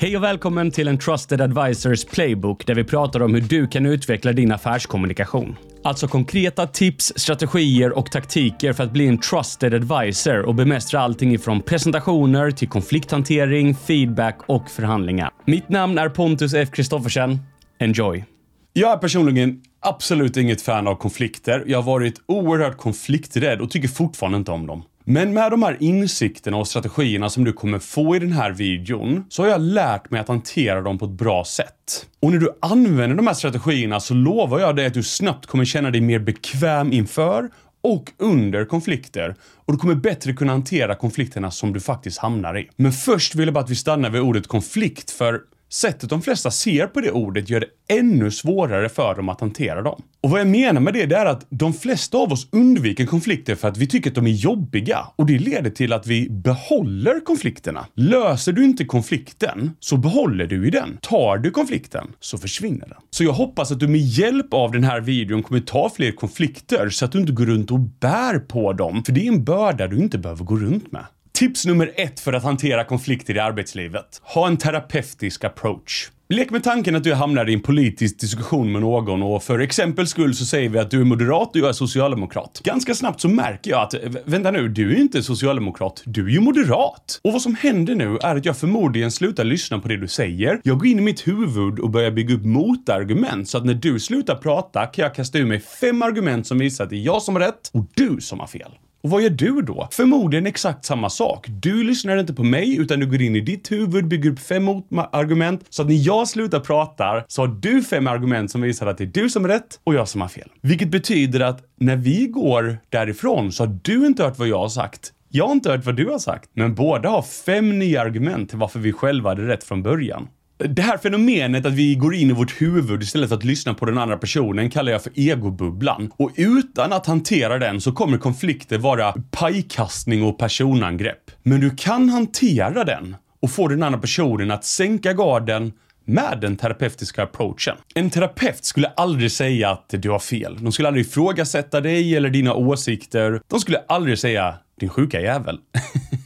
Hej och välkommen till en Trusted Advisors Playbook där vi pratar om hur du kan utveckla din affärskommunikation. Alltså konkreta tips, strategier och taktiker för att bli en trusted advisor och bemästra allting ifrån presentationer till konflikthantering, feedback och förhandlingar. Mitt namn är Pontus F. Kristoffersen. Enjoy! Jag är personligen absolut inget fan av konflikter. Jag har varit oerhört konflikträdd och tycker fortfarande inte om dem. Men med de här insikterna och strategierna som du kommer få i den här videon så har jag lärt mig att hantera dem på ett bra sätt. Och när du använder de här strategierna så lovar jag dig att du snabbt kommer känna dig mer bekväm inför och under konflikter och du kommer bättre kunna hantera konflikterna som du faktiskt hamnar i. Men först vill jag bara att vi stannar vid ordet konflikt för Sättet de flesta ser på det ordet gör det ännu svårare för dem att hantera dem. Och vad jag menar med det, det är att de flesta av oss undviker konflikter för att vi tycker att de är jobbiga och det leder till att vi behåller konflikterna. Löser du inte konflikten så behåller du i den. Tar du konflikten så försvinner den. Så jag hoppas att du med hjälp av den här videon kommer ta fler konflikter så att du inte går runt och bär på dem, för det är en börda du inte behöver gå runt med. Tips nummer ett för att hantera konflikter i arbetslivet. Ha en terapeutisk approach. Lek med tanken att du hamnar i en politisk diskussion med någon och för exempels skull så säger vi att du är moderat och jag är socialdemokrat. Ganska snabbt så märker jag att, eh, vänta nu, du är inte socialdemokrat, du är ju moderat. Och vad som händer nu är att jag förmodligen slutar lyssna på det du säger. Jag går in i mitt huvud och börjar bygga upp motargument så att när du slutar prata kan jag kasta ur mig fem argument som visar att det är jag som har rätt och du som har fel. Och vad gör du då? Förmodligen exakt samma sak. Du lyssnar inte på mig utan du går in i ditt huvud, bygger upp fem argument så att när jag slutar prata så har du fem argument som visar att det är du som är rätt och jag som har fel. Vilket betyder att när vi går därifrån så har du inte hört vad jag har sagt. Jag har inte hört vad du har sagt, men båda har fem nya argument till varför vi själva hade rätt från början. Det här fenomenet att vi går in i vårt huvud istället för att lyssna på den andra personen kallar jag för egobubblan. Och utan att hantera den så kommer konflikter vara pajkastning och personangrepp. Men du kan hantera den och få den andra personen att sänka garden med den terapeutiska approachen. En terapeut skulle aldrig säga att du har fel. De skulle aldrig ifrågasätta dig eller dina åsikter. De skulle aldrig säga din sjuka jävel.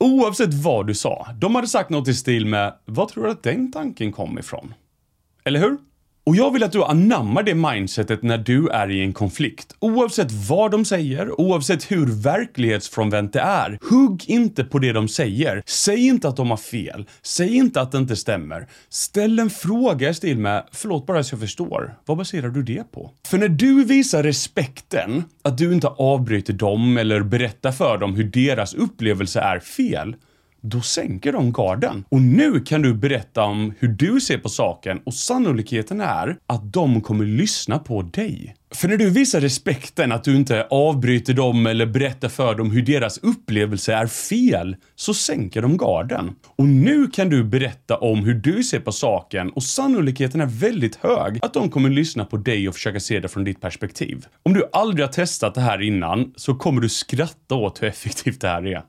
Oavsett vad du sa, de hade sagt något i stil med “Vad tror du att den tanken kom ifrån?” Eller hur? Och jag vill att du anammar det mindsetet när du är i en konflikt. Oavsett vad de säger, oavsett hur verklighetsfrånvänt det är. Hugg inte på det de säger. Säg inte att de har fel. Säg inte att det inte stämmer. Ställ en fråga i stil med “Förlåt bara så jag förstår. Vad baserar du det på?” För när du visar respekten, att du inte avbryter dem eller berättar för dem hur deras upplevelse är fel, då sänker de garden. Och nu kan du berätta om hur du ser på saken och sannolikheten är att de kommer lyssna på dig. För när du visar respekten att du inte avbryter dem eller berättar för dem hur deras upplevelse är fel, så sänker de garden. Och nu kan du berätta om hur du ser på saken och sannolikheten är väldigt hög att de kommer lyssna på dig och försöka se det från ditt perspektiv. Om du aldrig har testat det här innan så kommer du skratta åt hur effektivt det här är.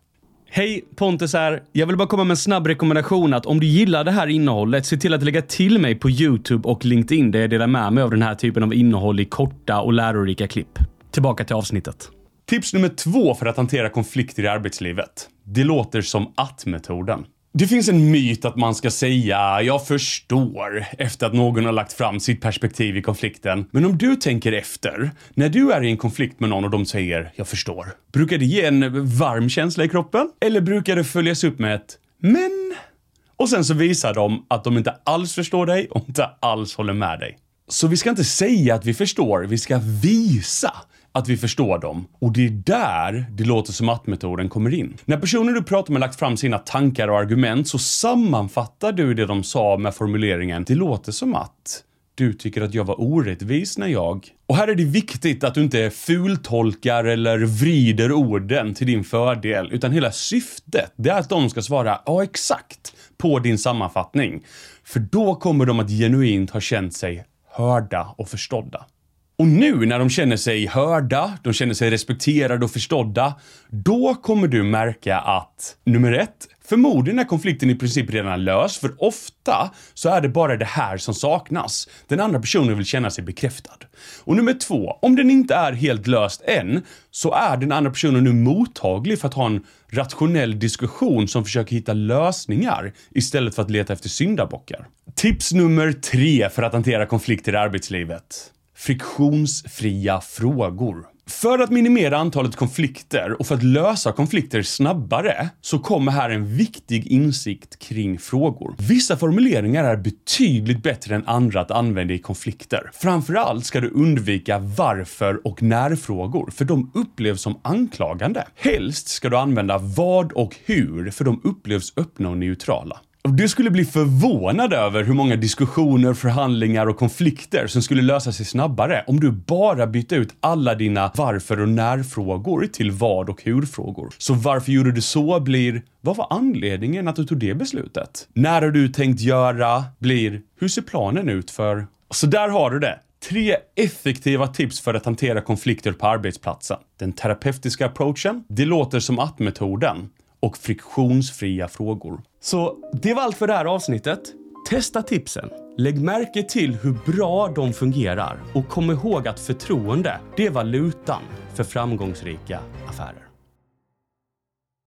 Hej, Pontus här. Jag vill bara komma med en snabb rekommendation att om du gillar det här innehållet, se till att lägga till mig på YouTube och LinkedIn där jag delar med mig av den här typen av innehåll i korta och lärorika klipp. Tillbaka till avsnittet. Tips nummer två för att hantera konflikter i arbetslivet. Det låter som att-metoden. Det finns en myt att man ska säga “jag förstår” efter att någon har lagt fram sitt perspektiv i konflikten. Men om du tänker efter, när du är i en konflikt med någon och de säger “jag förstår”, brukar det ge en varm känsla i kroppen? Eller brukar det följas upp med ett “men” och sen så visar de att de inte alls förstår dig och inte alls håller med dig. Så vi ska inte säga att vi förstår, vi ska visa att vi förstår dem. Och det är där det låter som att metoden kommer in. När personer du pratar med lagt fram sina tankar och argument så sammanfattar du det de sa med formuleringen “Det låter som att” du tycker att jag var orättvis när jag... Och här är det viktigt att du inte fultolkar eller vrider orden till din fördel, utan hela syftet, det är att de ska svara ja, exakt på din sammanfattning. För då kommer de att genuint ha känt sig hörda och förstådda. Och nu när de känner sig hörda, de känner sig respekterade och förstådda, då kommer du märka att nummer ett, Förmodligen är konflikten i princip redan löst, för ofta så är det bara det här som saknas. Den andra personen vill känna sig bekräftad. Och nummer två, om den inte är helt löst än, så är den andra personen nu mottaglig för att ha en rationell diskussion som försöker hitta lösningar istället för att leta efter syndabockar. Tips nummer tre för att hantera konflikter i arbetslivet. Friktionsfria frågor. För att minimera antalet konflikter och för att lösa konflikter snabbare så kommer här en viktig insikt kring frågor. Vissa formuleringar är betydligt bättre än andra att använda i konflikter. Framförallt ska du undvika varför och när-frågor, för de upplevs som anklagande. Helst ska du använda vad och hur, för de upplevs öppna och neutrala. Du skulle bli förvånad över hur många diskussioner, förhandlingar och konflikter som skulle lösa sig snabbare om du bara bytte ut alla dina varför och när-frågor till vad och hur-frågor. Så varför gjorde du så blir vad var anledningen att du tog det beslutet? När har du tänkt göra blir hur ser planen ut för? Så där har du det. Tre effektiva tips för att hantera konflikter på arbetsplatsen. Den terapeutiska approachen, det låter som att-metoden och friktionsfria frågor. Så det var allt för det här avsnittet. Testa tipsen. Lägg märke till hur bra de fungerar och kom ihåg att förtroende, det är valutan för framgångsrika affärer.